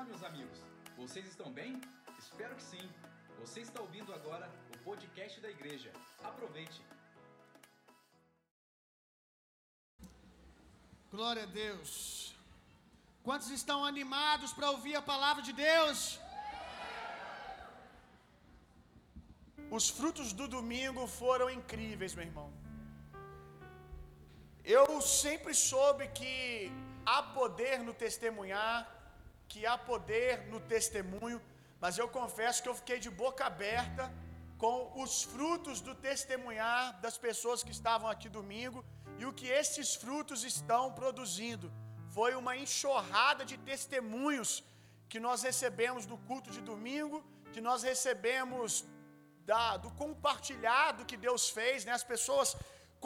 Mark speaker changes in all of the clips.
Speaker 1: Olá, meus amigos. Vocês estão bem? Espero que sim. Você está ouvindo agora o podcast da igreja. Aproveite.
Speaker 2: Glória a Deus. Quantos estão animados para ouvir a palavra de Deus? Os frutos do domingo foram incríveis, meu irmão. Eu sempre soube que há poder no testemunhar, que há poder no testemunho, mas eu confesso que eu fiquei de boca aberta com os frutos do testemunhar das pessoas que estavam aqui domingo e o que esses frutos estão produzindo. Foi uma enxurrada de testemunhos que nós recebemos do culto de domingo, que nós recebemos da, do compartilhado que Deus fez, né? as pessoas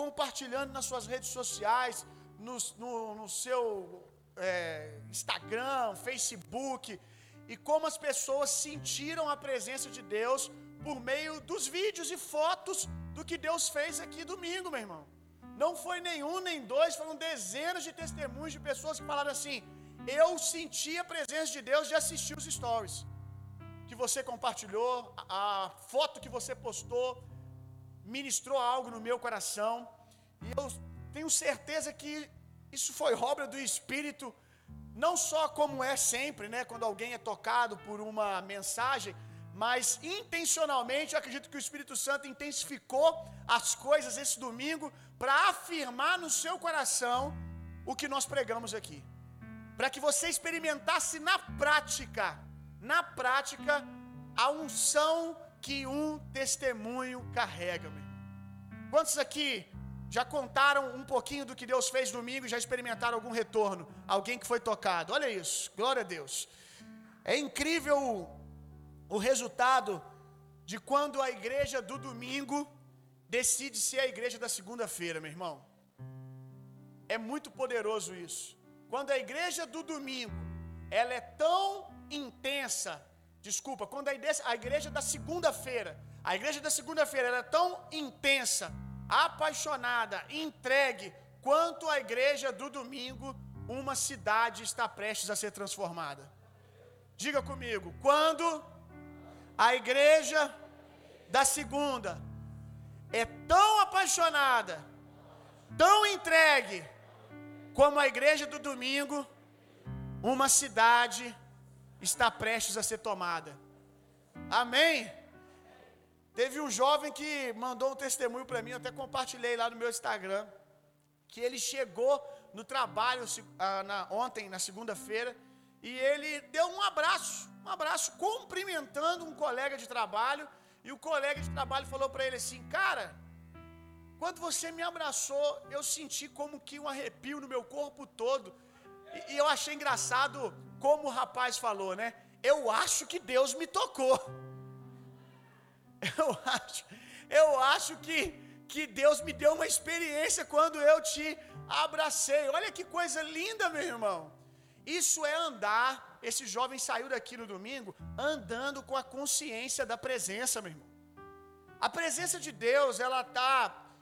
Speaker 2: compartilhando nas suas redes sociais, no, no, no seu é, Instagram, Facebook, e como as pessoas sentiram a presença de Deus por meio dos vídeos e fotos do que Deus fez aqui domingo, meu irmão. Não foi nenhum nem dois, foram dezenas de testemunhos de pessoas que falaram assim: Eu senti a presença de Deus de assistir os stories que você compartilhou, a, a foto que você postou, ministrou algo no meu coração. E eu tenho certeza que isso foi obra do Espírito, não só como é sempre, né, quando alguém é tocado por uma mensagem, mas intencionalmente eu acredito que o Espírito Santo intensificou as coisas esse domingo para afirmar no seu coração o que nós pregamos aqui. Para que você experimentasse na prática, na prática, a unção que um testemunho carrega. Meu. Quantos aqui já contaram um pouquinho do que Deus fez domingo e já experimentaram algum retorno? Alguém que foi tocado. Olha isso, glória a Deus. É incrível o, o resultado de quando a igreja do domingo decide ser a igreja da segunda-feira, meu irmão. É muito poderoso isso. Quando a igreja do domingo, ela é tão intensa, desculpa, quando a igreja, a igreja da segunda-feira, a igreja da segunda-feira ela é tão intensa, apaixonada, entregue, quanto a igreja do domingo, uma cidade está prestes a ser transformada. Diga comigo, quando a igreja da segunda é tão apaixonada, tão entregue, como a igreja do domingo, uma cidade está prestes a ser tomada. Amém? Teve um jovem que mandou um testemunho para mim, eu até compartilhei lá no meu Instagram, que ele chegou no trabalho ah, na, ontem, na segunda-feira, e ele deu um abraço, um abraço cumprimentando um colega de trabalho, e o colega de trabalho falou para ele assim: Cara, quando você me abraçou, eu senti como que um arrepio no meu corpo todo. E, e eu achei engraçado como o rapaz falou, né? Eu acho que Deus me tocou. Eu acho, eu acho que, que Deus me deu uma experiência quando eu te abracei. Olha que coisa linda, meu irmão. Isso é andar. Esse jovem saiu daqui no domingo andando com a consciência da presença, meu irmão. A presença de Deus, ela está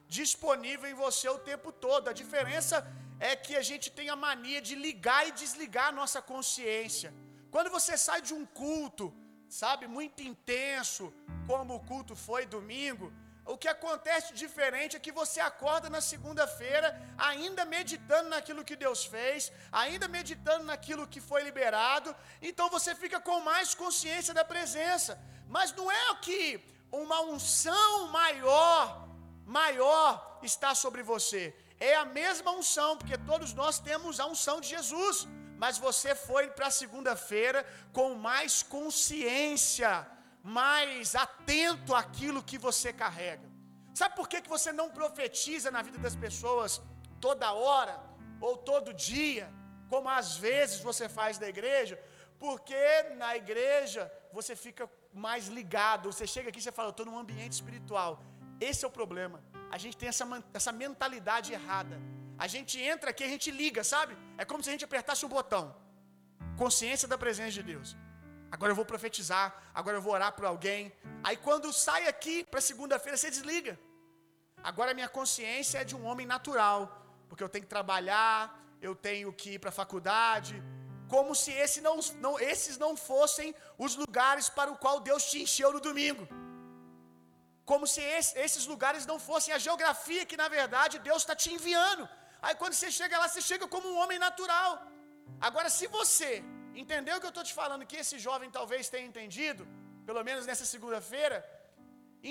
Speaker 2: disponível em você o tempo todo. A diferença é que a gente tem a mania de ligar e desligar a nossa consciência. Quando você sai de um culto, sabe, muito intenso, como o culto foi domingo, o que acontece diferente é que você acorda na segunda-feira, ainda meditando naquilo que Deus fez, ainda meditando naquilo que foi liberado, então você fica com mais consciência da presença. Mas não é que uma unção maior, maior está sobre você. É a mesma unção, porque todos nós temos a unção de Jesus, mas você foi para a segunda-feira com mais consciência, mais atento àquilo que você carrega. Sabe por que, que você não profetiza na vida das pessoas toda hora ou todo dia, como às vezes você faz na igreja? Porque na igreja você fica mais ligado. Você chega aqui e fala, eu estou num ambiente espiritual. Esse é o problema. A gente tem essa, essa mentalidade errada. A gente entra aqui, a gente liga, sabe? É como se a gente apertasse um botão. Consciência da presença de Deus. Agora eu vou profetizar, agora eu vou orar por alguém. Aí quando sai aqui para segunda-feira, você desliga. Agora a minha consciência é de um homem natural, porque eu tenho que trabalhar, eu tenho que ir para a faculdade. como se esse não, não, esses não fossem os lugares para o qual Deus te encheu no domingo. Como se esse, esses lugares não fossem a geografia que, na verdade, Deus está te enviando. Aí quando você chega lá, você chega como um homem natural. Agora, se você entendeu o que eu estou te falando, que esse jovem talvez tenha entendido, pelo menos nessa segunda-feira,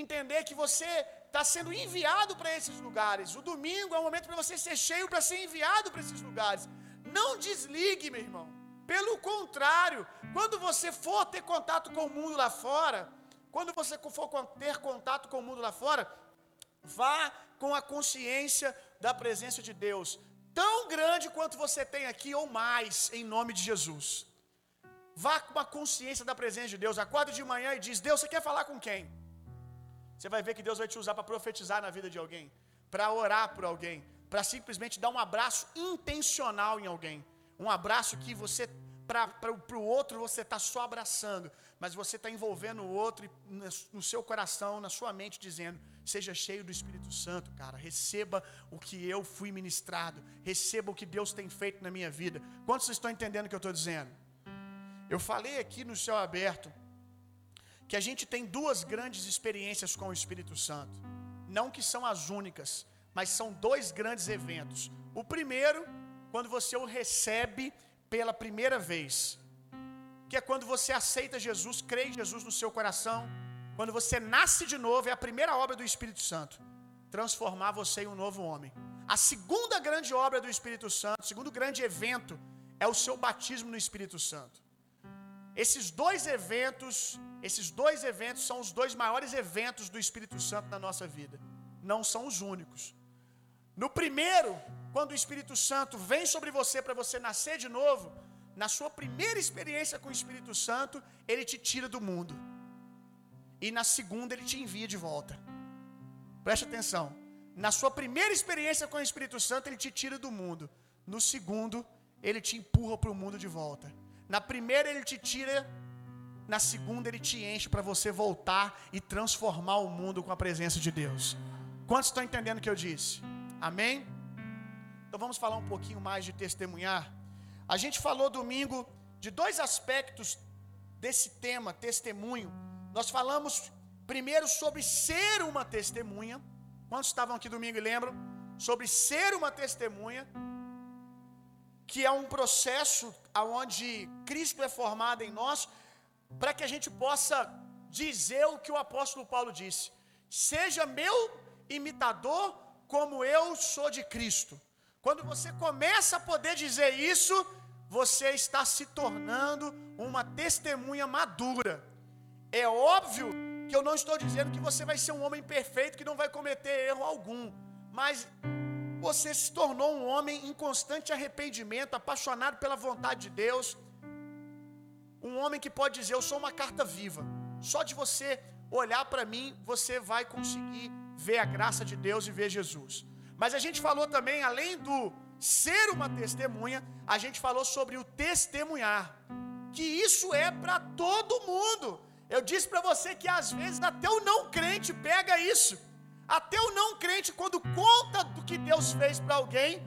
Speaker 2: entender que você está sendo enviado para esses lugares. O domingo é o momento para você ser cheio para ser enviado para esses lugares. Não desligue, meu irmão. Pelo contrário, quando você for ter contato com o mundo lá fora, quando você for ter contato com o mundo lá fora, vá com a consciência da presença de Deus, tão grande quanto você tem aqui ou mais, em nome de Jesus. Vá com a consciência da presença de Deus. Acorda de manhã e diz: Deus, você quer falar com quem? Você vai ver que Deus vai te usar para profetizar na vida de alguém, para orar por alguém, para simplesmente dar um abraço intencional em alguém. Um abraço que você, para o outro, você está só abraçando, mas você está envolvendo o outro no seu coração, na sua mente, dizendo: Seja cheio do Espírito Santo, cara. Receba o que eu fui ministrado. Receba o que Deus tem feito na minha vida. Quantos estão entendendo o que eu estou dizendo? Eu falei aqui no céu aberto que a gente tem duas grandes experiências com o Espírito Santo. Não que são as únicas, mas são dois grandes eventos. O primeiro, quando você o recebe pela primeira vez, que é quando você aceita Jesus, crê em Jesus no seu coração. Quando você nasce de novo, é a primeira obra do Espírito Santo transformar você em um novo homem. A segunda grande obra do Espírito Santo, o segundo grande evento, é o seu batismo no Espírito Santo. Esses dois eventos, esses dois eventos são os dois maiores eventos do Espírito Santo na nossa vida. Não são os únicos. No primeiro, quando o Espírito Santo vem sobre você para você nascer de novo, na sua primeira experiência com o Espírito Santo, ele te tira do mundo. E na segunda, ele te envia de volta. Preste atenção. Na sua primeira experiência com o Espírito Santo, ele te tira do mundo. No segundo, ele te empurra para o mundo de volta. Na primeira ele te tira, na segunda ele te enche para você voltar e transformar o mundo com a presença de Deus. Quantos estão entendendo o que eu disse? Amém? Então vamos falar um pouquinho mais de testemunhar. A gente falou domingo de dois aspectos desse tema, testemunho. Nós falamos primeiro sobre ser uma testemunha. Quantos estavam aqui domingo e lembram? Sobre ser uma testemunha que é um processo onde Cristo é formado em nós, para que a gente possa dizer o que o apóstolo Paulo disse: Seja meu imitador, como eu sou de Cristo. Quando você começa a poder dizer isso, você está se tornando uma testemunha madura. É óbvio que eu não estou dizendo que você vai ser um homem perfeito que não vai cometer erro algum, mas você se tornou um homem em constante arrependimento, apaixonado pela vontade de Deus. Um homem que pode dizer: Eu sou uma carta viva. Só de você olhar para mim, você vai conseguir ver a graça de Deus e ver Jesus. Mas a gente falou também, além do ser uma testemunha, a gente falou sobre o testemunhar. Que isso é para todo mundo. Eu disse para você que às vezes até o não crente pega isso. Até o não crente, quando conta do que Deus fez para alguém,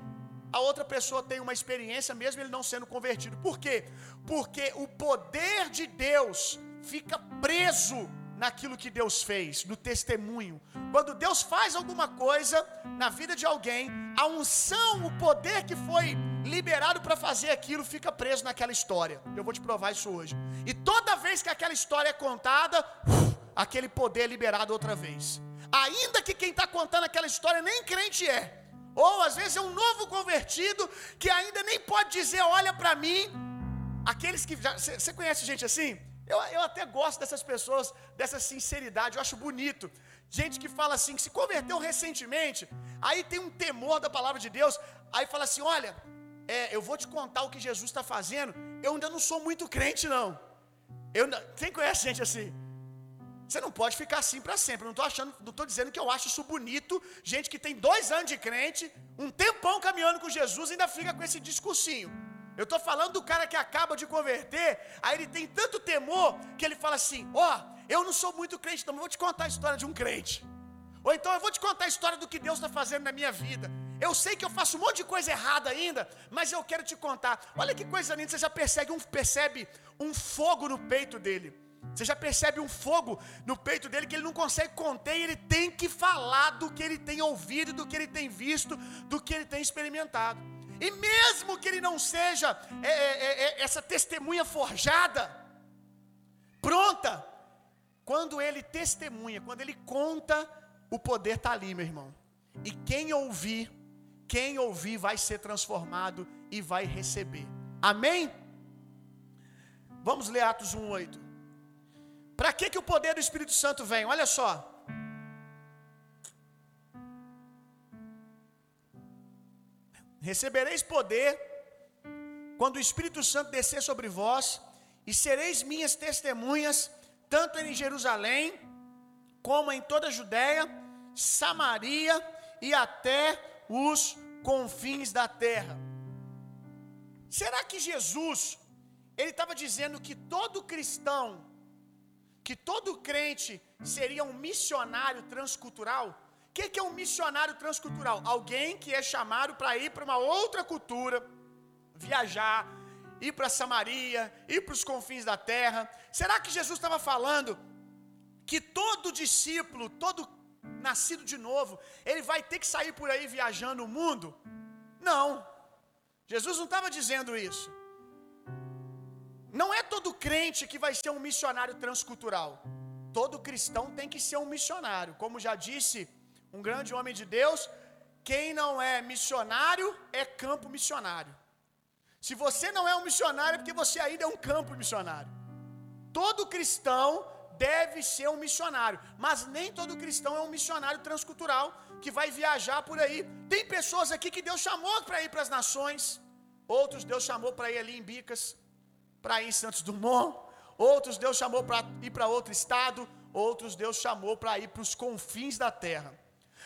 Speaker 2: a outra pessoa tem uma experiência, mesmo ele não sendo convertido. Por quê? Porque o poder de Deus fica preso naquilo que Deus fez, no testemunho. Quando Deus faz alguma coisa na vida de alguém, a unção, o poder que foi liberado para fazer aquilo fica preso naquela história. Eu vou te provar isso hoje. E toda vez que aquela história é contada, aquele poder é liberado outra vez ainda que quem está contando aquela história nem crente é, ou às vezes é um novo convertido que ainda nem pode dizer, olha para mim. Aqueles que. Você conhece gente assim? Eu, eu até gosto dessas pessoas, dessa sinceridade, eu acho bonito. Gente que fala assim, que se converteu recentemente, aí tem um temor da palavra de Deus, aí fala assim: olha, é, eu vou te contar o que Jesus está fazendo, eu ainda não sou muito crente, não. Eu, quem conhece gente assim? Você não pode ficar assim para sempre. Não estou achando, não estou dizendo que eu acho isso bonito. Gente que tem dois anos de crente, um tempão caminhando com Jesus, ainda fica com esse discursinho. Eu estou falando do cara que acaba de converter, aí ele tem tanto temor que ele fala assim: Ó, oh, eu não sou muito crente, não, vou te contar a história de um crente. Ou então eu vou te contar a história do que Deus está fazendo na minha vida. Eu sei que eu faço um monte de coisa errada ainda, mas eu quero te contar. Olha que coisa linda, você já percebe um, percebe um fogo no peito dele. Você já percebe um fogo no peito dele que ele não consegue conter e ele tem que falar do que ele tem ouvido, do que ele tem visto, do que ele tem experimentado. E mesmo que ele não seja é, é, é, é essa testemunha forjada, pronta, quando ele testemunha, quando ele conta, o poder está ali, meu irmão. E quem ouvir, quem ouvir vai ser transformado e vai receber. Amém? Vamos ler Atos 1:8. Para que que o poder do Espírito Santo vem? Olha só. Recebereis poder quando o Espírito Santo descer sobre vós, e sereis minhas testemunhas, tanto em Jerusalém, como em toda a Judéia, Samaria e até os confins da terra. Será que Jesus, ele estava dizendo que todo cristão, que todo crente seria um missionário transcultural? Que, que é um missionário transcultural? Alguém que é chamado para ir para uma outra cultura, viajar, ir para Samaria, ir para os confins da terra. Será que Jesus estava falando que todo discípulo, todo nascido de novo, ele vai ter que sair por aí viajando o mundo? Não. Jesus não estava dizendo isso. Não é todo crente que vai ser um missionário transcultural. Todo cristão tem que ser um missionário. Como já disse um grande homem de Deus, quem não é missionário é campo missionário. Se você não é um missionário, é porque você ainda é um campo missionário. Todo cristão deve ser um missionário, mas nem todo cristão é um missionário transcultural que vai viajar por aí. Tem pessoas aqui que Deus chamou para ir para as nações, outros Deus chamou para ir ali em Bicas, para ir em Santos Dumont, outros Deus chamou para ir para outro estado, outros Deus chamou para ir para os confins da terra.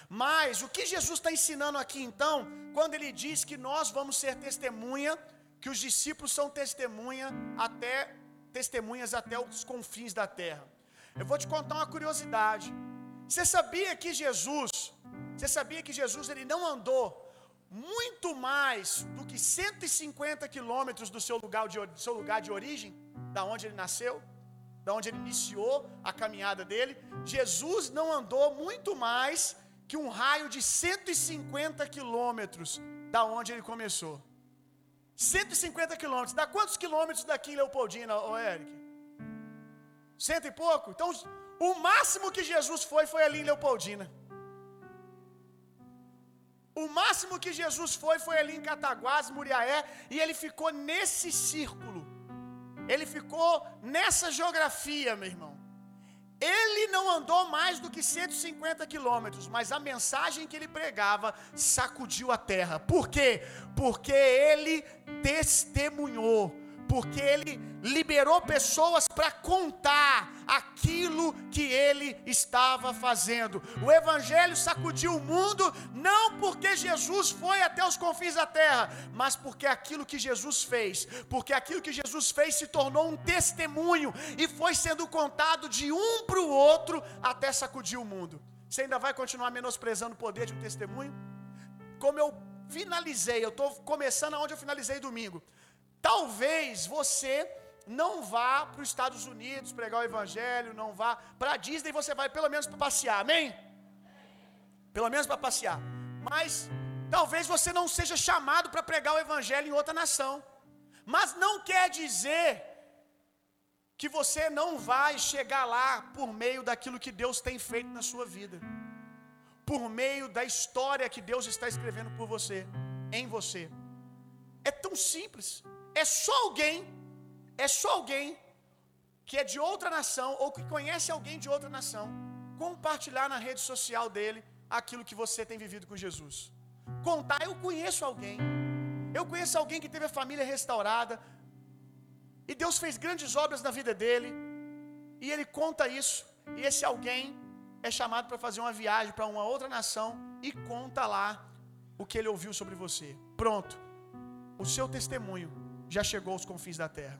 Speaker 2: Mas o que Jesus está ensinando aqui então, quando ele diz que nós vamos ser testemunha, que os discípulos são testemunha até testemunhas até os confins da terra. Eu vou te contar uma curiosidade. Você sabia que Jesus, você sabia que Jesus ele não andou muito mais do que 150 quilômetros do seu lugar de, do seu lugar de origem, da onde ele nasceu, da onde ele iniciou a caminhada dele? Jesus não andou muito mais que um raio de 150 quilômetros da onde ele começou. 150 quilômetros. Dá quantos quilômetros daqui em Leopoldina, ô Eric? Cento e pouco? Então, o máximo que Jesus foi, foi ali em Leopoldina. O máximo que Jesus foi, foi ali em Cataguás, Muriaé, e ele ficou nesse círculo. Ele ficou nessa geografia, meu irmão. Ele não andou mais do que 150 quilômetros, mas a mensagem que ele pregava sacudiu a terra. Por quê? Porque ele testemunhou porque ele liberou pessoas para contar aquilo que ele estava fazendo. O evangelho sacudiu o mundo não porque Jesus foi até os confins da terra, mas porque aquilo que Jesus fez, porque aquilo que Jesus fez se tornou um testemunho e foi sendo contado de um para o outro até sacudir o mundo. Você ainda vai continuar menosprezando o poder de um testemunho? Como eu finalizei, eu estou começando aonde eu finalizei domingo. Talvez você não vá para os Estados Unidos pregar o Evangelho, não vá para a Disney, você vai pelo menos para passear, amém? Pelo menos para passear. Mas talvez você não seja chamado para pregar o Evangelho em outra nação. Mas não quer dizer que você não vai chegar lá por meio daquilo que Deus tem feito na sua vida, por meio da história que Deus está escrevendo por você, em você. É tão simples. É só alguém, é só alguém que é de outra nação ou que conhece alguém de outra nação compartilhar na rede social dele aquilo que você tem vivido com Jesus. Contar, eu conheço alguém. Eu conheço alguém que teve a família restaurada. E Deus fez grandes obras na vida dele. E ele conta isso. E esse alguém é chamado para fazer uma viagem para uma outra nação e conta lá o que ele ouviu sobre você. Pronto. O seu testemunho já chegou aos confins da terra.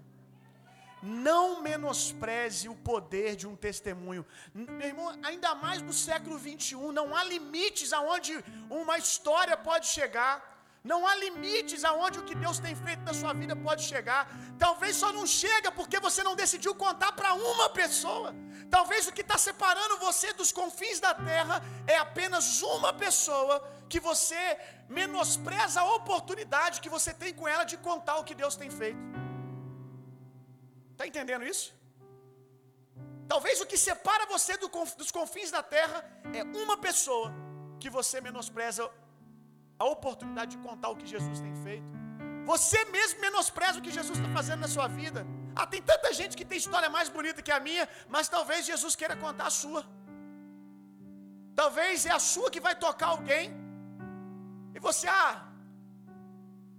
Speaker 2: não menospreze o poder de um testemunho. Meu irmão, ainda mais no século 21, não há limites aonde uma história pode chegar. Não há limites aonde o que Deus tem feito na sua vida pode chegar. Talvez só não chega porque você não decidiu contar para uma pessoa. Talvez o que está separando você dos confins da terra é apenas uma pessoa que você menospreza a oportunidade que você tem com ela de contar o que Deus tem feito. Está entendendo isso? Talvez o que separa você do, dos confins da terra é uma pessoa que você menospreza a oportunidade de contar o que Jesus tem feito. Você mesmo menospreza o que Jesus está fazendo na sua vida. Ah, tem tanta gente que tem história mais bonita que a minha, mas talvez Jesus queira contar a sua. Talvez é a sua que vai tocar alguém. E você, ah,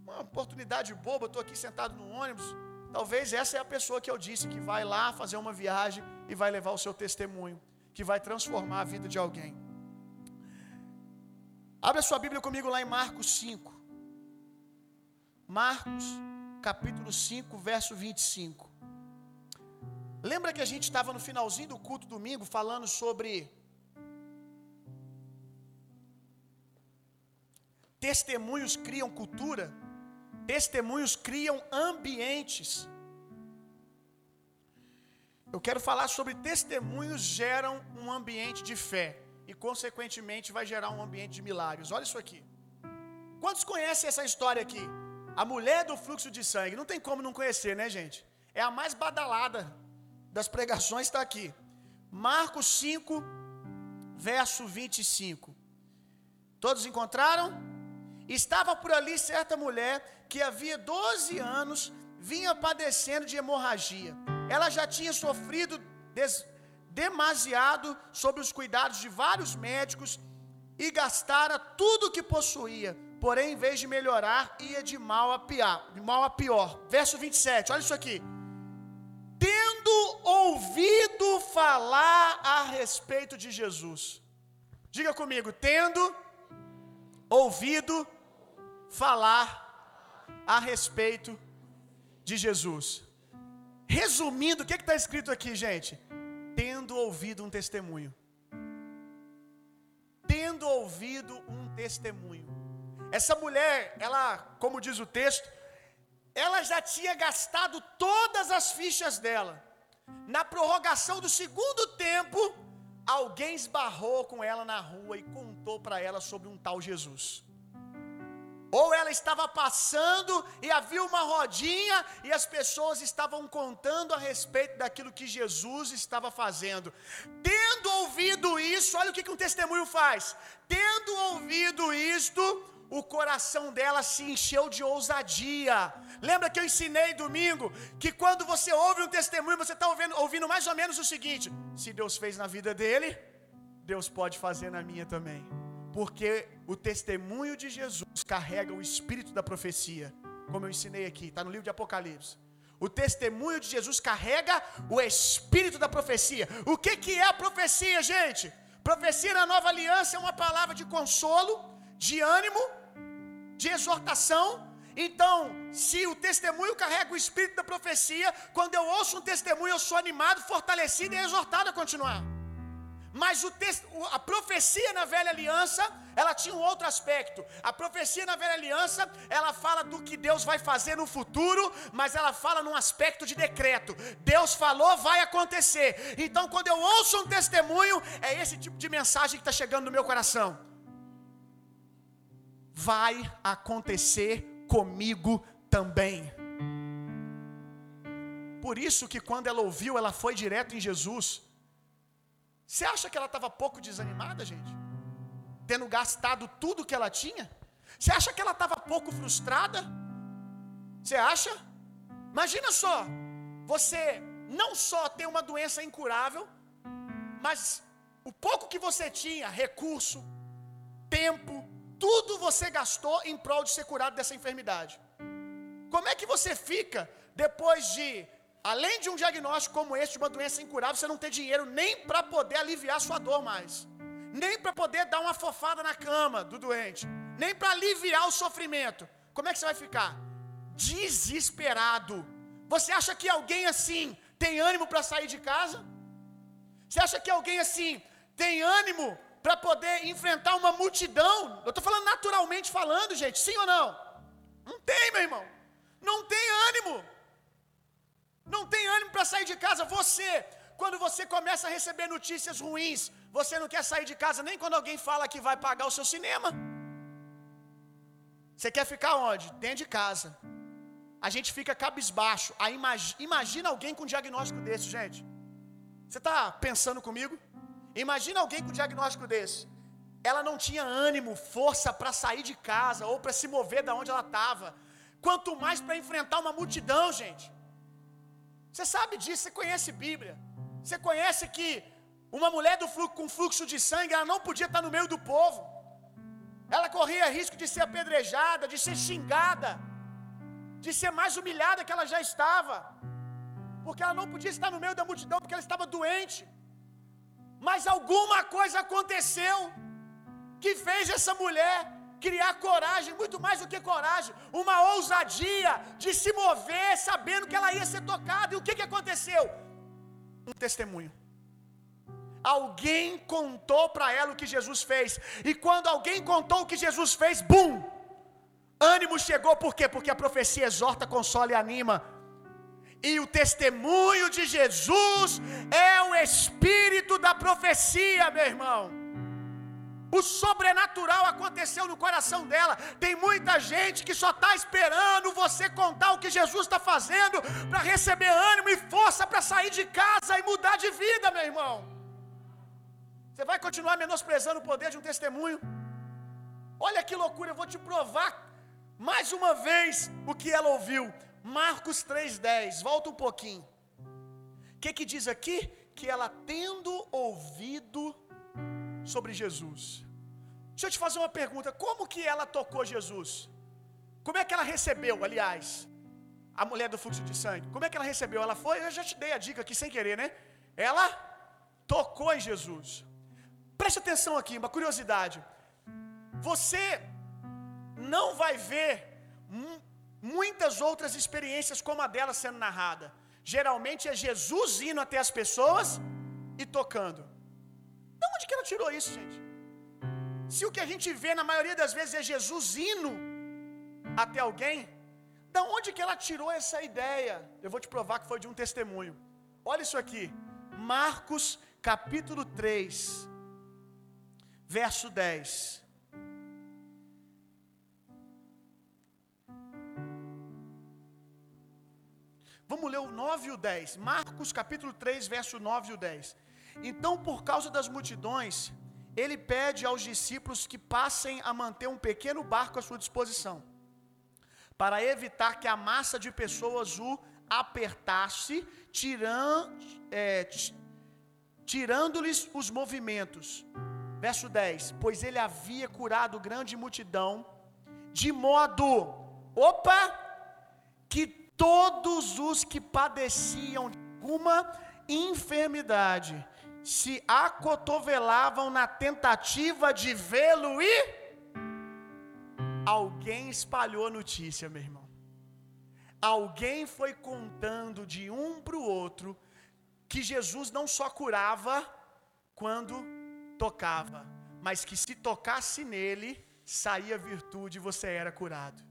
Speaker 2: uma oportunidade boba, estou aqui sentado no ônibus. Talvez essa é a pessoa que eu disse que vai lá fazer uma viagem e vai levar o seu testemunho, que vai transformar a vida de alguém. Abra sua Bíblia comigo lá em Marcos 5. Marcos, capítulo 5, verso 25. Lembra que a gente estava no finalzinho do culto domingo falando sobre testemunhos criam cultura, testemunhos criam ambientes. Eu quero falar sobre testemunhos geram um ambiente de fé e, consequentemente, vai gerar um ambiente de milagres. Olha isso aqui. Quantos conhecem essa história aqui? A mulher do fluxo de sangue. Não tem como não conhecer, né, gente? É a mais badalada das pregações, está aqui. Marcos 5, verso 25. Todos encontraram? Estava por ali certa mulher que havia 12 anos vinha padecendo de hemorragia. Ela já tinha sofrido des demasiado sob os cuidados de vários médicos e gastara tudo o que possuía. Porém, em vez de melhorar, ia de mal a pior. De mal a pior. Verso 27, olha isso aqui. Tendo ouvido falar a respeito de Jesus. Diga comigo, tendo ouvido falar a respeito de Jesus. Resumindo, o que está escrito aqui, gente? tendo ouvido um testemunho. Tendo ouvido um testemunho. Essa mulher, ela, como diz o texto, ela já tinha gastado todas as fichas dela. Na prorrogação do segundo tempo, alguém esbarrou com ela na rua e contou para ela sobre um tal Jesus. Ou ela estava passando e havia uma rodinha e as pessoas estavam contando a respeito daquilo que Jesus estava fazendo. Tendo ouvido isso, olha o que, um testemunho faz. Tendo ouvido isto, o coração dela se encheu de ousadia. Lembra que eu ensinei domingo que quando você ouve um testemunho, você está ouvindo, ouvindo mais ou menos o seguinte: se Deus fez na vida dele, Deus pode fazer na minha também porque o testemunho de Jesus carrega o espírito da profecia, como eu ensinei aqui, está no livro de Apocalipse. O testemunho de Jesus carrega o espírito da profecia. O que, que é a profecia, gente? Profecia na nova aliança é uma palavra de consolo, de ânimo, de exortação. Então, se o testemunho carrega o espírito da profecia, quando eu ouço um testemunho, eu sou animado, fortalecido e exortado a continuar. Mas o texto, a profecia na velha aliança, ela tinha um outro aspecto. A profecia na velha aliança, ela fala do que Deus vai fazer no futuro, mas ela fala num aspecto de decreto. Deus falou, vai acontecer. Então, quando eu ouço um testemunho, é esse tipo de mensagem que está chegando no meu coração. Vai acontecer comigo também. Por isso que quando ela ouviu, ela foi direto em Jesus. Você acha que ela estava pouco desanimada, gente? Tendo gastado tudo que ela tinha? Você acha que ela estava pouco frustrada? Você acha? Imagina só, você não só tem uma doença incurável, mas o pouco que você tinha, recurso, tempo, tudo você gastou em prol de ser curado dessa enfermidade. Como é que você fica depois de Além de um diagnóstico como esse, de uma doença incurável, você não tem dinheiro nem para poder aliviar sua dor mais, nem para poder dar uma fofada na cama do doente, nem para aliviar o sofrimento. Como é que você vai ficar? Desesperado, Você acha que alguém assim tem ânimo para sair de casa? Você acha que alguém assim tem ânimo para poder enfrentar uma multidão? Eu estou falando naturalmente falando, gente, sim ou não? Não tem, meu irmão. Não tem ânimo. Não tem ânimo para sair de casa. Você, quando você começa a receber notícias ruins, você não quer sair de casa nem quando alguém fala que vai pagar o seu cinema. Você quer ficar onde? Dentro de casa. A gente fica cabisbaixo. Aí imagina alguém com um diagnóstico desse, gente. Você está pensando comigo? Imagina alguém com um diagnóstico desse. Ela não tinha ânimo, força para sair de casa ou para se mover da onde ela estava. Quanto mais para enfrentar uma multidão, gente. Você sabe disso, você conhece Bíblia. Você conhece que uma mulher do fluxo, com fluxo de sangue, ela não podia estar no meio do povo. Ela corria risco de ser apedrejada, de ser xingada, de ser mais humilhada que ela já estava. Porque ela não podia estar no meio da multidão, porque ela estava doente. Mas alguma coisa aconteceu que fez essa mulher criar coragem, muito mais do que coragem, uma ousadia de se mover sabendo que ela ia ser tocada. E o que, que aconteceu? Um testemunho. Alguém contou para ela o que Jesus fez. E quando alguém contou o que Jesus fez, bum! Ânimo chegou, por quê? Porque a profecia exorta, consola e anima. E o testemunho de Jesus é o espírito da profecia, meu irmão. O sobrenatural aconteceu no coração dela. Tem muita gente que só está esperando você contar o que Jesus está fazendo para receber ânimo e força para sair de casa e mudar de vida, meu irmão. Você vai continuar menosprezando o poder de um testemunho? Olha que loucura, eu vou te provar mais uma vez o que ela ouviu. Marcos 3,10, volta um pouquinho. O que, que diz aqui? Que ela tendo ouvido sobre Jesus. Deixa eu te fazer uma pergunta: como que ela tocou Jesus? Como é que ela recebeu, aliás, a mulher do fluxo de sangue? Como é que ela recebeu? Ela foi, eu já te dei a dica aqui sem querer, né? Ela tocou em Jesus. Preste atenção aqui, uma curiosidade. Você não vai ver muitas outras experiências como a dela sendo narrada. Geralmente é Jesus indo até as pessoas e tocando. Que ela tirou isso, gente? Se o que a gente vê na maioria das vezes é Jesus indo até alguém, da onde que ela tirou essa ideia? Eu vou te provar que foi de um testemunho. Olha isso aqui. Marcos capítulo 3, verso 10. Vamos ler o 9 e o 10. Marcos capítulo 3, verso 9 e o 10. Então, por causa das multidões, ele pede aos discípulos que passem a manter um pequeno barco à sua disposição, para evitar que a massa de pessoas o apertasse, é, tirando-lhes os movimentos. Verso 10: Pois ele havia curado grande multidão, de modo, opa, que todos os que padeciam de alguma enfermidade se acotovelavam na tentativa de vê-lo e alguém espalhou a notícia, meu irmão. Alguém foi contando de um para o outro que Jesus não só curava quando tocava, mas que se tocasse nele, saía virtude e você era curado.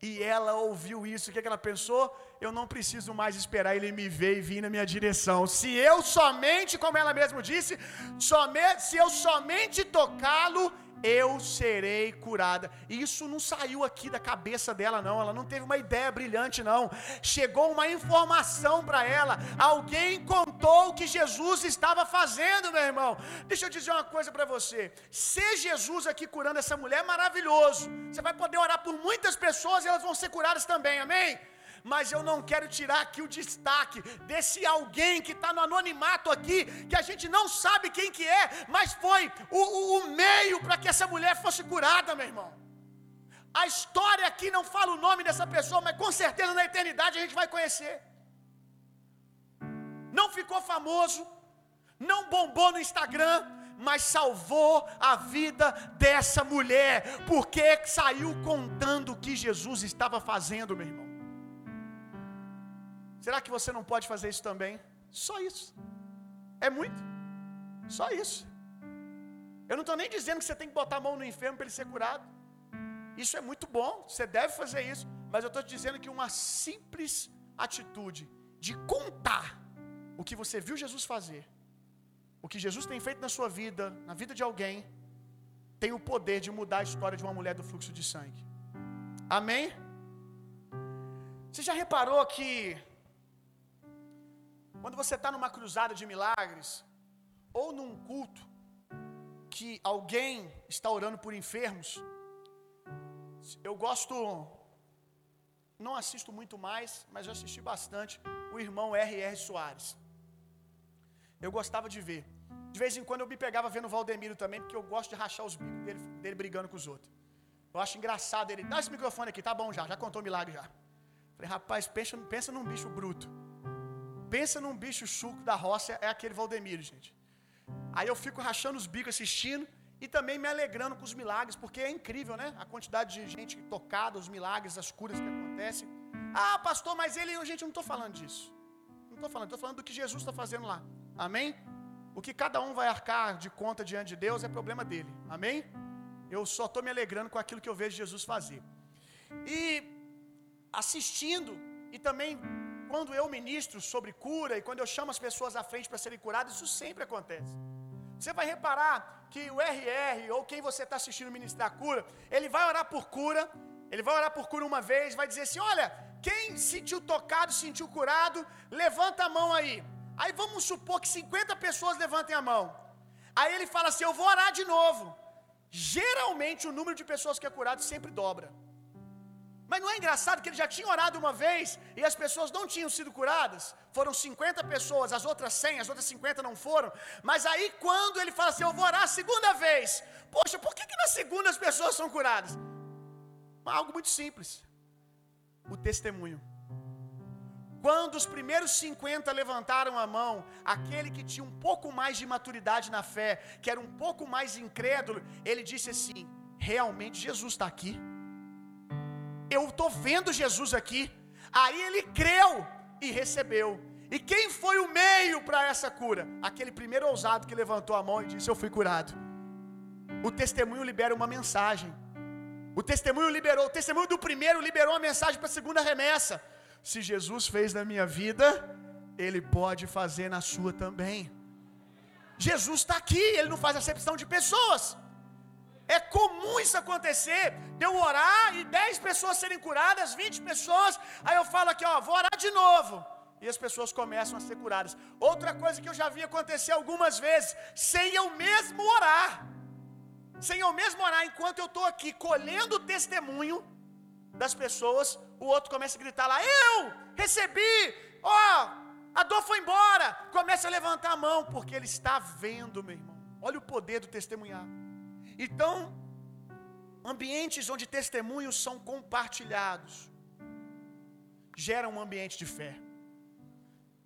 Speaker 2: E ela ouviu isso, o que, é que ela pensou? Eu não preciso mais esperar ele me ver e vir na minha direção. Se eu somente, como ela mesma disse, somente, se eu somente tocá-lo, eu serei curada. Isso não saiu aqui da cabeça dela, não. Ela não teve uma ideia brilhante, não. Chegou uma informação para ela. Alguém contou o que Jesus estava fazendo, meu irmão. Deixa eu dizer uma coisa para você. Ser Jesus aqui curando essa mulher é maravilhoso. Você vai poder orar por muitas pessoas e elas vão ser curadas também, amém? Mas eu não quero tirar aqui o destaque desse alguém que está no anonimato aqui, que a gente não sabe quem que é, mas foi o, o, o meio para que essa mulher fosse curada, meu irmão. A história aqui não fala o nome dessa pessoa, mas com certeza na eternidade a gente vai conhecer. Não ficou famoso, não bombou no Instagram, mas salvou a vida dessa mulher, porque saiu contando o que Jesus estava fazendo, meu irmão. Será que você não pode fazer isso também? Só isso. É muito. Só isso. Eu não estou nem dizendo que você tem que botar a mão no enfermo para ele ser curado. Isso é muito bom, você deve fazer isso. Mas eu estou te dizendo que uma simples atitude de contar o que você viu Jesus fazer, o que Jesus tem feito na sua vida, na vida de alguém, tem o poder de mudar a história de uma mulher do fluxo de sangue. Amém? Você já reparou que quando você está numa cruzada de milagres, ou num culto, que alguém está orando por enfermos, eu gosto, não assisto muito mais, mas já assisti bastante, o irmão R.R. Soares. Eu gostava de ver. De vez em quando eu me pegava vendo o Valdemiro também, porque eu gosto de rachar os bicos dele, dele brigando com os outros. Eu acho engraçado ele. Dá esse microfone aqui, tá bom já, já contou o milagre já. Falei, rapaz, pensa, pensa num bicho bruto. Pensa num bicho chuco da roça, é aquele Valdemiro, gente. Aí eu fico rachando os bicos assistindo e também me alegrando com os milagres, porque é incrível, né? A quantidade de gente tocada, os milagres, as curas que acontecem. Ah, pastor, mas ele, gente, eu não estou falando disso. Não estou falando, estou falando do que Jesus está fazendo lá. Amém? O que cada um vai arcar de conta diante de Deus é problema dele. Amém? Eu só estou me alegrando com aquilo que eu vejo Jesus fazer. E assistindo, e também quando eu ministro sobre cura, e quando eu chamo as pessoas à frente para serem curadas, isso sempre acontece. Você vai reparar que o RR, ou quem você está assistindo ministrar cura, ele vai orar por cura, ele vai orar por cura uma vez, vai dizer assim: olha, quem sentiu tocado, sentiu curado, levanta a mão aí. Aí vamos supor que 50 pessoas levantem a mão. Aí ele fala assim: Eu vou orar de novo. Geralmente o número de pessoas que é curado sempre dobra. Mas não é engraçado que ele já tinha orado uma vez e as pessoas não tinham sido curadas? Foram 50 pessoas, as outras 100, as outras 50 não foram. Mas aí quando ele fala assim: Eu vou orar a segunda vez. Poxa, por que, que na segunda as pessoas são curadas? Algo muito simples: o testemunho. Quando os primeiros 50 levantaram a mão, aquele que tinha um pouco mais de maturidade na fé, que era um pouco mais incrédulo, ele disse assim: Realmente Jesus está aqui. Eu estou vendo Jesus aqui. Aí ele creu e recebeu. E quem foi o meio para essa cura? Aquele primeiro ousado que levantou a mão e disse: Eu fui curado. O testemunho libera uma mensagem. O testemunho liberou, o testemunho do primeiro liberou uma mensagem para a segunda remessa. Se Jesus fez na minha vida, Ele pode fazer na sua também. Jesus está aqui, Ele não faz acepção de pessoas. É comum isso acontecer, de eu orar e 10 pessoas serem curadas, 20 pessoas, aí eu falo aqui, ó, vou orar de novo. E as pessoas começam a ser curadas. Outra coisa que eu já vi acontecer algumas vezes, sem eu mesmo orar. Sem eu mesmo orar, enquanto eu estou aqui colhendo o testemunho das pessoas, o outro começa a gritar lá: Eu recebi, ó, a dor foi embora. Começa a levantar a mão, porque ele está vendo, meu irmão. Olha o poder do testemunhar. Então, ambientes onde testemunhos são compartilhados geram um ambiente de fé.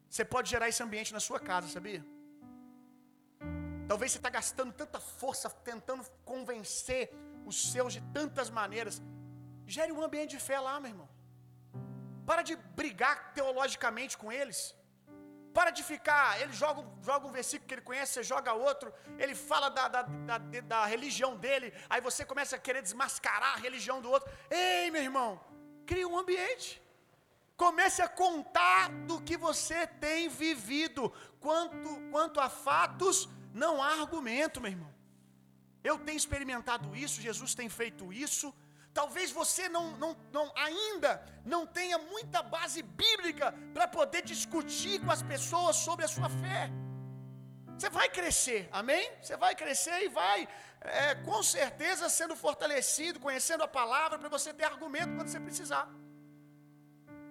Speaker 2: Você pode gerar esse ambiente na sua casa, sabia? Talvez você está gastando tanta força tentando convencer os seus de tantas maneiras. Gere um ambiente de fé lá, meu irmão. Para de brigar teologicamente com eles. Para de ficar, ele joga, joga um versículo que ele conhece, você joga outro, ele fala da, da, da, da, religião dele, aí você começa a querer desmascarar a religião do outro. Ei, meu irmão, cria um ambiente. Comece a contar do que você tem vivido. Quanto, quanto a fatos, não há argumento, meu irmão. Eu tenho experimentado isso, Jesus tem feito isso. Talvez você não, não, não, ainda não tenha muita base bíblica para poder discutir com as pessoas sobre a sua fé. Você vai crescer, amém? Você vai crescer e vai, é, com certeza, sendo fortalecido, conhecendo a palavra, para você ter argumento quando você precisar.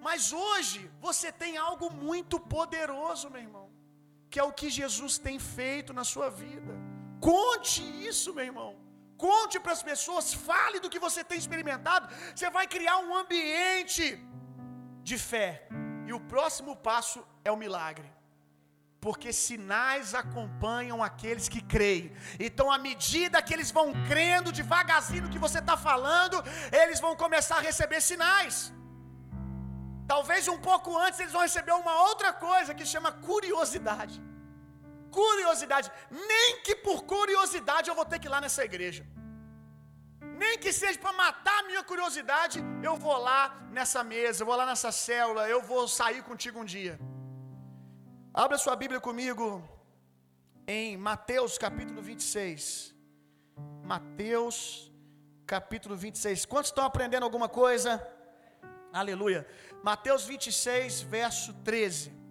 Speaker 2: Mas hoje você tem algo muito poderoso, meu irmão, que é o que Jesus tem feito na sua vida. Conte isso, meu irmão. Conte para as pessoas, fale do que você tem experimentado. Você vai criar um ambiente de fé. E o próximo passo é o milagre. Porque sinais acompanham aqueles que creem. Então, à medida que eles vão crendo devagarzinho no que você está falando, eles vão começar a receber sinais. Talvez um pouco antes eles vão receber uma outra coisa que chama curiosidade. Curiosidade. Nem que por curiosidade eu vou ter que ir lá nessa igreja. Nem que seja para matar a minha curiosidade, eu vou lá nessa mesa, eu vou lá nessa célula, eu vou sair contigo um dia. Abra sua Bíblia comigo em Mateus capítulo 26. Mateus capítulo 26. Quantos estão aprendendo alguma coisa? Aleluia. Mateus 26, verso 13.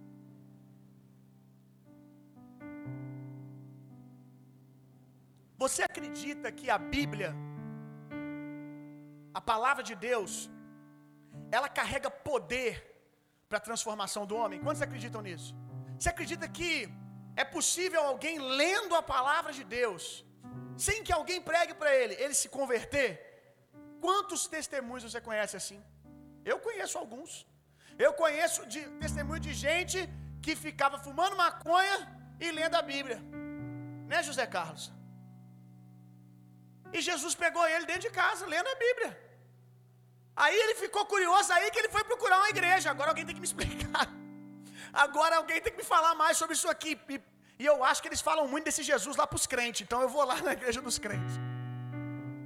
Speaker 2: Você acredita que a Bíblia, a palavra de Deus, ela carrega poder para a transformação do homem? Quantos acreditam nisso? Você acredita que é possível alguém lendo a palavra de Deus, sem que alguém pregue para ele, ele se converter? Quantos testemunhos você conhece assim? Eu conheço alguns. Eu conheço de testemunho de gente que ficava fumando maconha e lendo a Bíblia. Né, José Carlos? E Jesus pegou ele dentro de casa, lendo a Bíblia. Aí ele ficou curioso, aí que ele foi procurar uma igreja. Agora alguém tem que me explicar. Agora alguém tem que me falar mais sobre isso aqui. E, e eu acho que eles falam muito desse Jesus lá para os crentes. Então eu vou lá na igreja dos crentes.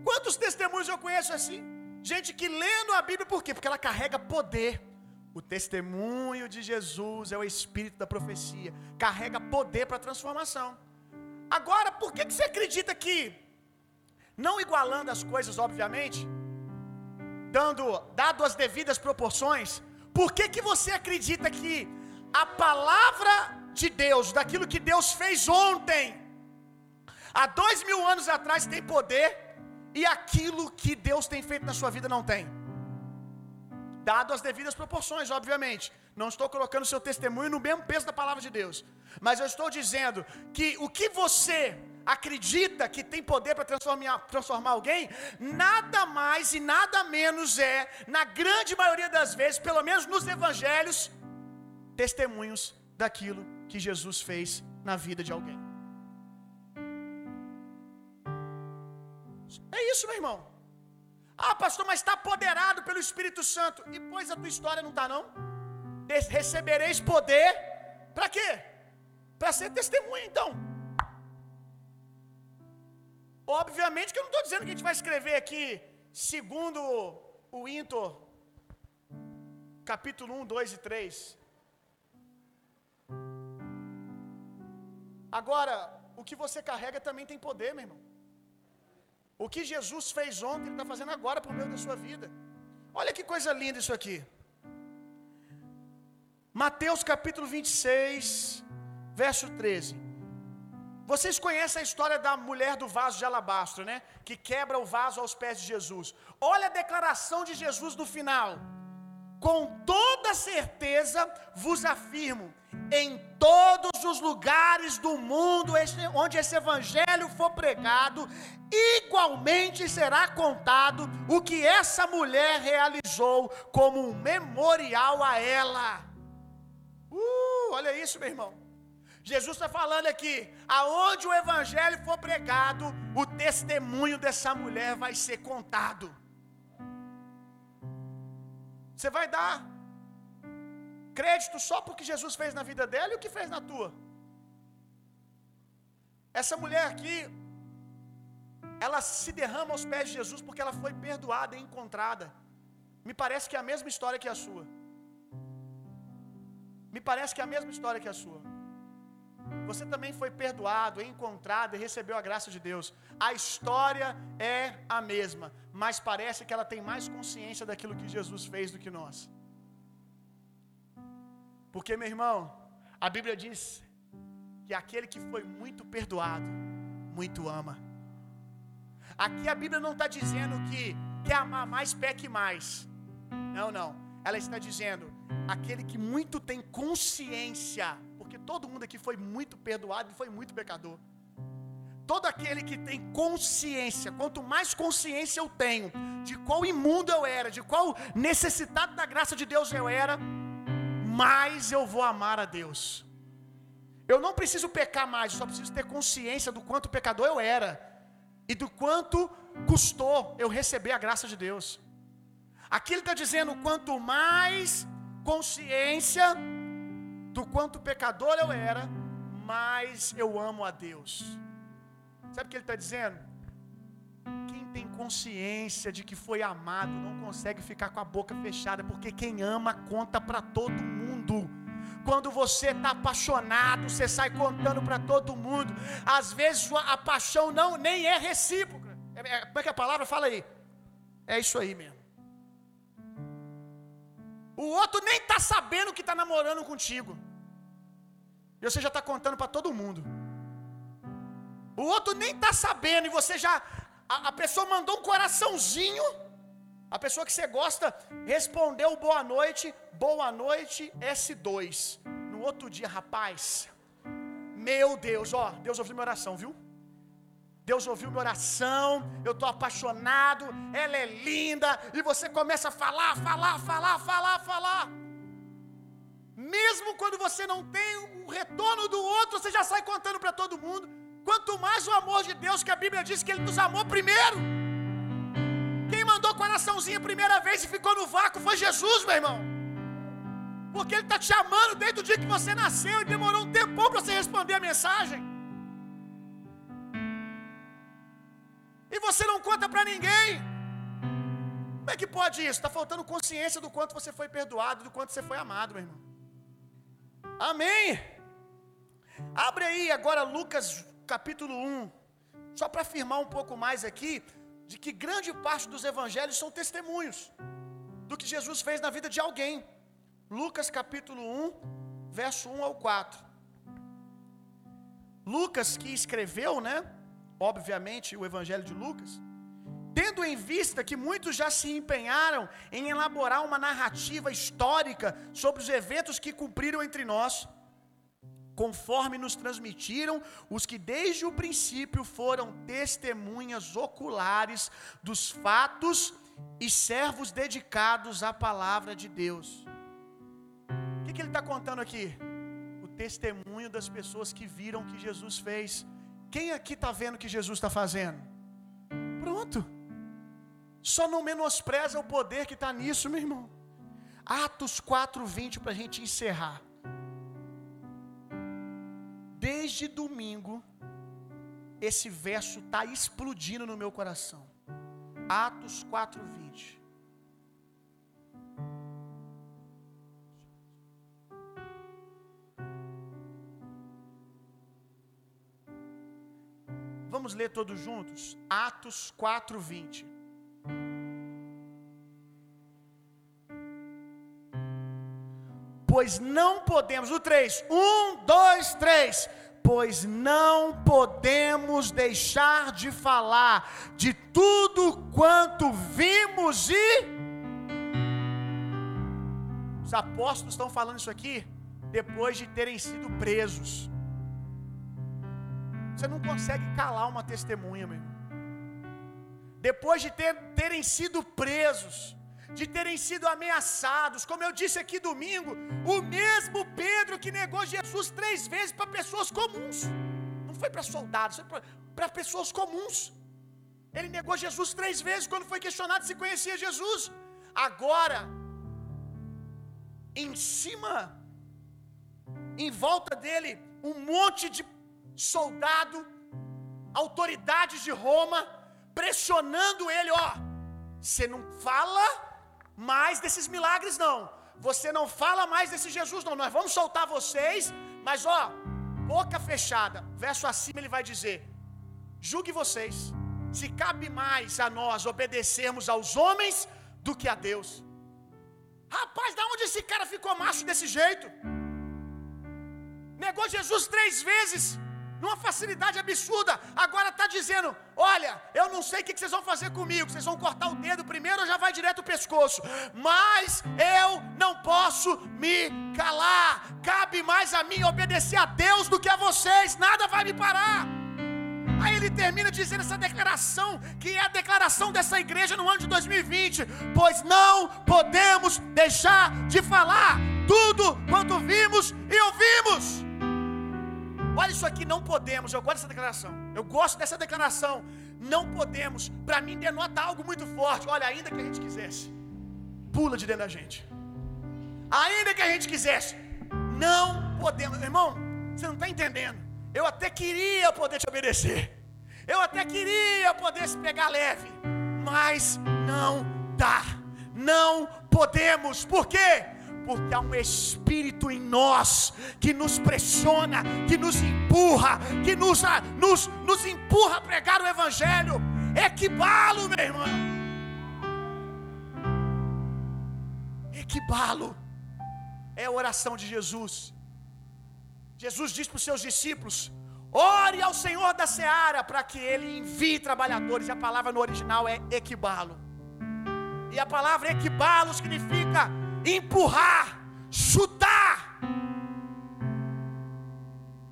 Speaker 2: Quantos testemunhos eu conheço assim? Gente que lendo a Bíblia, por quê? Porque ela carrega poder. O testemunho de Jesus é o espírito da profecia. Carrega poder para transformação. Agora, por que, que você acredita que, não igualando as coisas, obviamente, dando, dado as devidas proporções, por que, que você acredita que a palavra de Deus, daquilo que Deus fez ontem, há dois mil anos atrás, tem poder, e aquilo que Deus tem feito na sua vida não tem? Dado as devidas proporções, obviamente. Não estou colocando seu testemunho no mesmo peso da palavra de Deus. Mas eu estou dizendo que o que você acredita que tem poder para transformar, transformar alguém, nada mais e nada menos é, na grande maioria das vezes, pelo menos nos evangelhos, testemunhos daquilo que Jesus fez na vida de alguém. É isso, meu irmão. Ah, pastor, mas está apoderado pelo Espírito Santo. E pois a tua história não está, não? Recebereis poder. Para quê? Para ser testemunha, então. Obviamente que eu não estou dizendo que a gente vai escrever aqui, segundo o Intor, capítulo 1, 2 e 3. Agora, o que você carrega também tem poder, meu irmão. O que Jesus fez ontem, Ele está fazendo agora por meio da sua vida. Olha que coisa linda isso aqui. Mateus capítulo 26, verso 13. Vocês conhecem a história da mulher do vaso de alabastro, né? Que quebra o vaso aos pés de Jesus. Olha a declaração de Jesus no final. Com toda certeza vos afirmo em todos os lugares do mundo onde esse evangelho for pregado, igualmente será contado o que essa mulher realizou como um memorial a ela. Uh, olha isso, meu irmão. Jesus está falando aqui, aonde o evangelho for pregado, o testemunho dessa mulher vai ser contado. Você vai dar crédito só porque Jesus fez na vida dela e o que fez na tua. Essa mulher aqui, ela se derrama aos pés de Jesus porque ela foi perdoada e encontrada. Me parece que é a mesma história que a sua. Me parece que é a mesma história que a sua. Você também foi perdoado, encontrado e recebeu a graça de Deus. A história é a mesma, mas parece que ela tem mais consciência daquilo que Jesus fez do que nós. Porque, meu irmão, a Bíblia diz que aquele que foi muito perdoado, muito ama. Aqui a Bíblia não está dizendo que quer amar mais, peque mais. Não, não. Ela está dizendo aquele que muito tem consciência, todo mundo aqui foi muito perdoado e foi muito pecador. Todo aquele que tem consciência, quanto mais consciência eu tenho de qual imundo eu era, de qual necessitado da graça de Deus eu era, mais eu vou amar a Deus. Eu não preciso pecar mais, eu só preciso ter consciência do quanto pecador eu era e do quanto custou eu receber a graça de Deus. Aqui ele está dizendo: quanto mais consciência do quanto pecador eu era, mas eu amo a Deus. Sabe o que ele está dizendo? Quem tem consciência de que foi amado não consegue ficar com a boca fechada, porque quem ama conta para todo mundo. Quando você está apaixonado, você sai contando para todo mundo. Às vezes a paixão não nem é recíproca. É, é, como é que a palavra? Fala aí. É isso aí mesmo. O outro nem está sabendo que está namorando contigo. E você já está contando para todo mundo. O outro nem está sabendo e você já. A, a, pessoa mandou um coraçãozinho. A pessoa que você gosta respondeu boa noite, boa noite, S2. No outro dia, rapaz. Meu Deus, ó, Deus ouviu minha oração, viu? Deus ouviu minha oração, eu estou apaixonado, ela é linda, e você começa a falar, falar, falar, falar, falar. Mesmo quando você não tem retorno do outro, você já sai contando para todo mundo. Quanto mais o amor de Deus, que a Bíblia diz que Ele nos amou primeiro. Quem mandou coraçãozinho a primeira vez e ficou no vácuo foi Jesus, meu irmão. Porque Ele está te amando desde o dia que você nasceu e demorou um tempão para você responder a mensagem. E você não conta para ninguém. Como é que pode isso? Está faltando consciência do quanto você foi perdoado, do quanto você foi amado, meu irmão. Amém. Abre aí agora Lucas capítulo 1, só para afirmar um pouco mais aqui, de que grande parte dos evangelhos são testemunhos do que Jesus fez na vida de alguém. Lucas capítulo 1, verso 1 ao 4. Lucas que escreveu, né, obviamente, o evangelho de Lucas, tendo em vista que muitos já se empenharam em elaborar uma narrativa histórica sobre os eventos que cumpriram entre nós, conforme nos transmitiram os que desde o princípio foram testemunhas oculares dos fatos e servos dedicados à palavra de Deus. O que, que ele está contando aqui? O testemunho das pessoas que viram o que Jesus fez. Quem aqui está vendo o que Jesus está fazendo? Pronto. Só não menospreza o poder que está nisso, meu irmão. Atos 4:20 para a gente encerrar desde domingo, esse verso está explodindo no meu coração. Atos 4:20. Vamos ler todos juntos? Atos 4:20. Pois não podemos, o 3, 1, 2, 3, pois não podemos deixar de falar de tudo quanto vimos e. Os apóstolos estão falando isso aqui depois de terem sido presos. Você não consegue calar uma testemunha, meu irmão. Depois de ter, terem sido presos, de terem sido ameaçados. Como eu disse aqui domingo, o mesmo Pedro que negou Jesus três vezes para pessoas comuns, não foi para soldados, foi para pessoas comuns. Ele negou Jesus três vezes quando foi questionado se conhecia Jesus. Agora, em cima, em volta dele, um monte de soldado, autoridades de Roma, pressionando ele: ó, você não fala mais desses milagres não. Você não fala mais desse Jesus não. Nós vamos soltar vocês, mas ó, boca fechada. Verso acima ele vai dizer: Julgue vocês, se cabe mais a nós obedecermos aos homens do que a Deus. Rapaz, da onde esse cara ficou macho desse jeito? Negou Jesus três vezes numa facilidade absurda. Agora está dizendo: Olha, eu não sei o que vocês vão fazer comigo. Vocês vão cortar o dedo primeiro ou já vai direto o pescoço. Mas eu não posso me calar. Cabe mais a mim obedecer a Deus do que a vocês. Nada vai me parar. Aí ele termina dizendo essa declaração, que é a declaração dessa igreja no ano de 2020: Pois não podemos deixar de falar tudo quanto vimos e ouvimos. Olha isso aqui, não podemos. Eu gosto dessa declaração. Eu gosto dessa declaração. Não podemos. Para mim denota algo muito forte. Olha, ainda que a gente quisesse, pula de dentro da gente. Ainda que a gente quisesse, não podemos. Irmão, você não está entendendo. Eu até queria poder te obedecer. Eu até queria poder se pegar leve. Mas não dá. Não podemos. Por quê? Porque há um espírito em nós que nos pressiona, que nos empurra, que nos, nos, nos empurra a pregar o Evangelho. Equibalo, meu irmão. Equibalo é a oração de Jesus. Jesus diz para os seus discípulos: ore ao Senhor da seara para que ele envie trabalhadores. E a palavra no original é equibalo. E a palavra equibalo significa empurrar, chutar.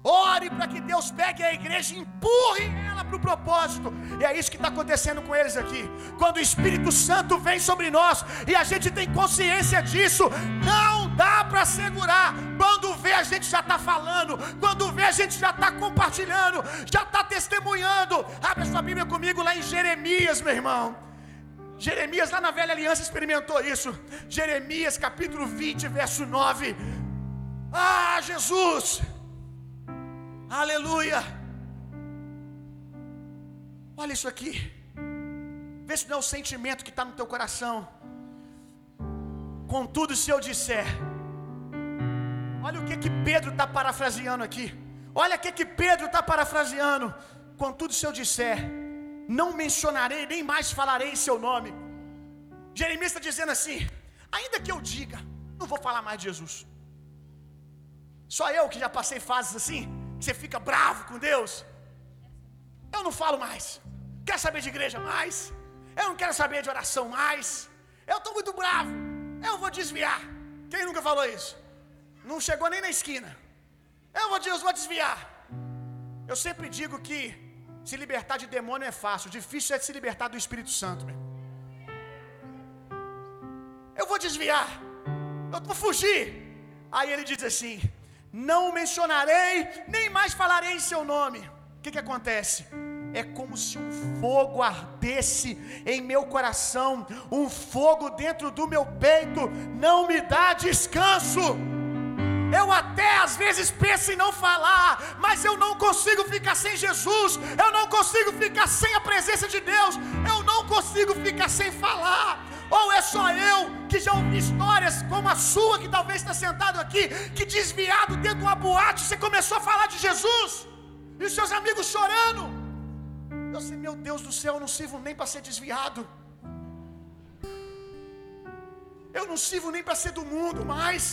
Speaker 2: Ore para que Deus pegue a igreja e empurre ela para o propósito. E é isso que está acontecendo com eles aqui. Quando o Espírito Santo vem sobre nós e a gente tem consciência disso, não dá para segurar. Quando vê, a gente já está falando. Quando vê, a gente já está compartilhando, já está testemunhando. Abre sua Bíblia comigo lá em Jeremias, meu irmão. Jeremias, lá na velha aliança, experimentou isso. Jeremias capítulo 20, verso 9. Ah, Jesus! Aleluia! Olha isso aqui. Vê se não é o sentimento que está no teu coração. Contudo, se eu disser, olha o que que Pedro está parafraseando aqui. Olha o que que Pedro está parafraseando. Contudo, se eu disser, não mencionarei, nem mais falarei seu nome. Jeremias está dizendo assim: ainda que eu diga, não vou falar mais de Jesus. Só eu que já passei fases assim, que você fica bravo com Deus. Eu não falo mais. Quer saber de igreja mais? Eu não quero saber de oração mais. Eu estou muito bravo. Eu vou desviar. Quem nunca falou isso? Não chegou nem na esquina. Eu vou, Deus, vou desviar. Eu sempre digo que se libertar de demônio é fácil, difícil é se libertar do Espírito Santo. Meu. Eu vou desviar, eu vou fugir. Aí ele diz assim: Não mencionarei, nem mais falarei em seu nome. O que, que acontece? É como se um fogo ardesse em meu coração, um fogo dentro do meu peito, não me dá descanso. Eu até às vezes penso em não falar, mas eu não consigo ficar sem Jesus, eu não consigo ficar sem a presença de Deus, eu não consigo ficar sem falar. Ou é só eu que já ouvi histórias como a sua, que talvez está sentado aqui, que desviado dentro de uma boate, você começou a falar de Jesus, e os seus amigos chorando. Eu sei, meu Deus do céu, eu não sirvo nem para ser desviado. Eu não sirvo nem para ser do mundo mais.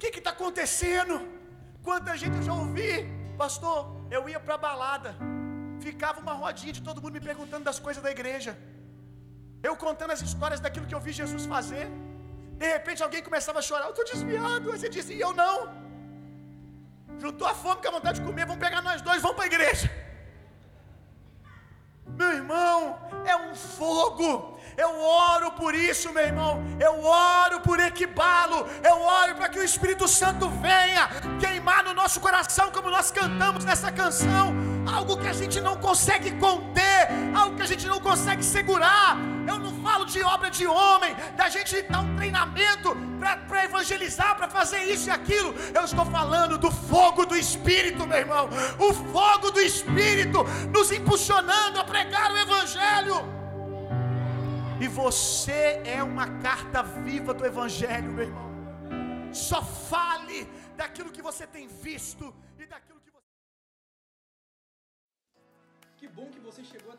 Speaker 2: Que está acontecendo? Quanta gente eu já ouvi, pastor. Eu ia para a balada, ficava uma rodinha de todo mundo me perguntando das coisas da igreja. Eu contando as histórias daquilo que eu vi Jesus fazer. De repente alguém começava a chorar, eu estou desviado. Aí você dizia, eu não. Juntou a fome com a vontade de comer, vamos pegar nós dois, vamos para a igreja. Meu irmão, é um fogo. Eu oro por isso, meu irmão. Eu oro por equibalo. Eu oro para que o Espírito Santo venha queimar no nosso coração, como nós cantamos nessa canção. Algo que a gente não consegue conter, algo que a gente não consegue segurar. Eu não falo de obra de homem, da gente dar um treinamento para evangelizar, para fazer isso e aquilo. Eu estou falando do fogo do Espírito, meu irmão. O fogo do Espírito nos impulsionando a pregar o Evangelho. E você é uma carta viva do Evangelho, meu irmão. Só fale daquilo que você tem visto e daquilo que você.
Speaker 1: Que bom que você chegou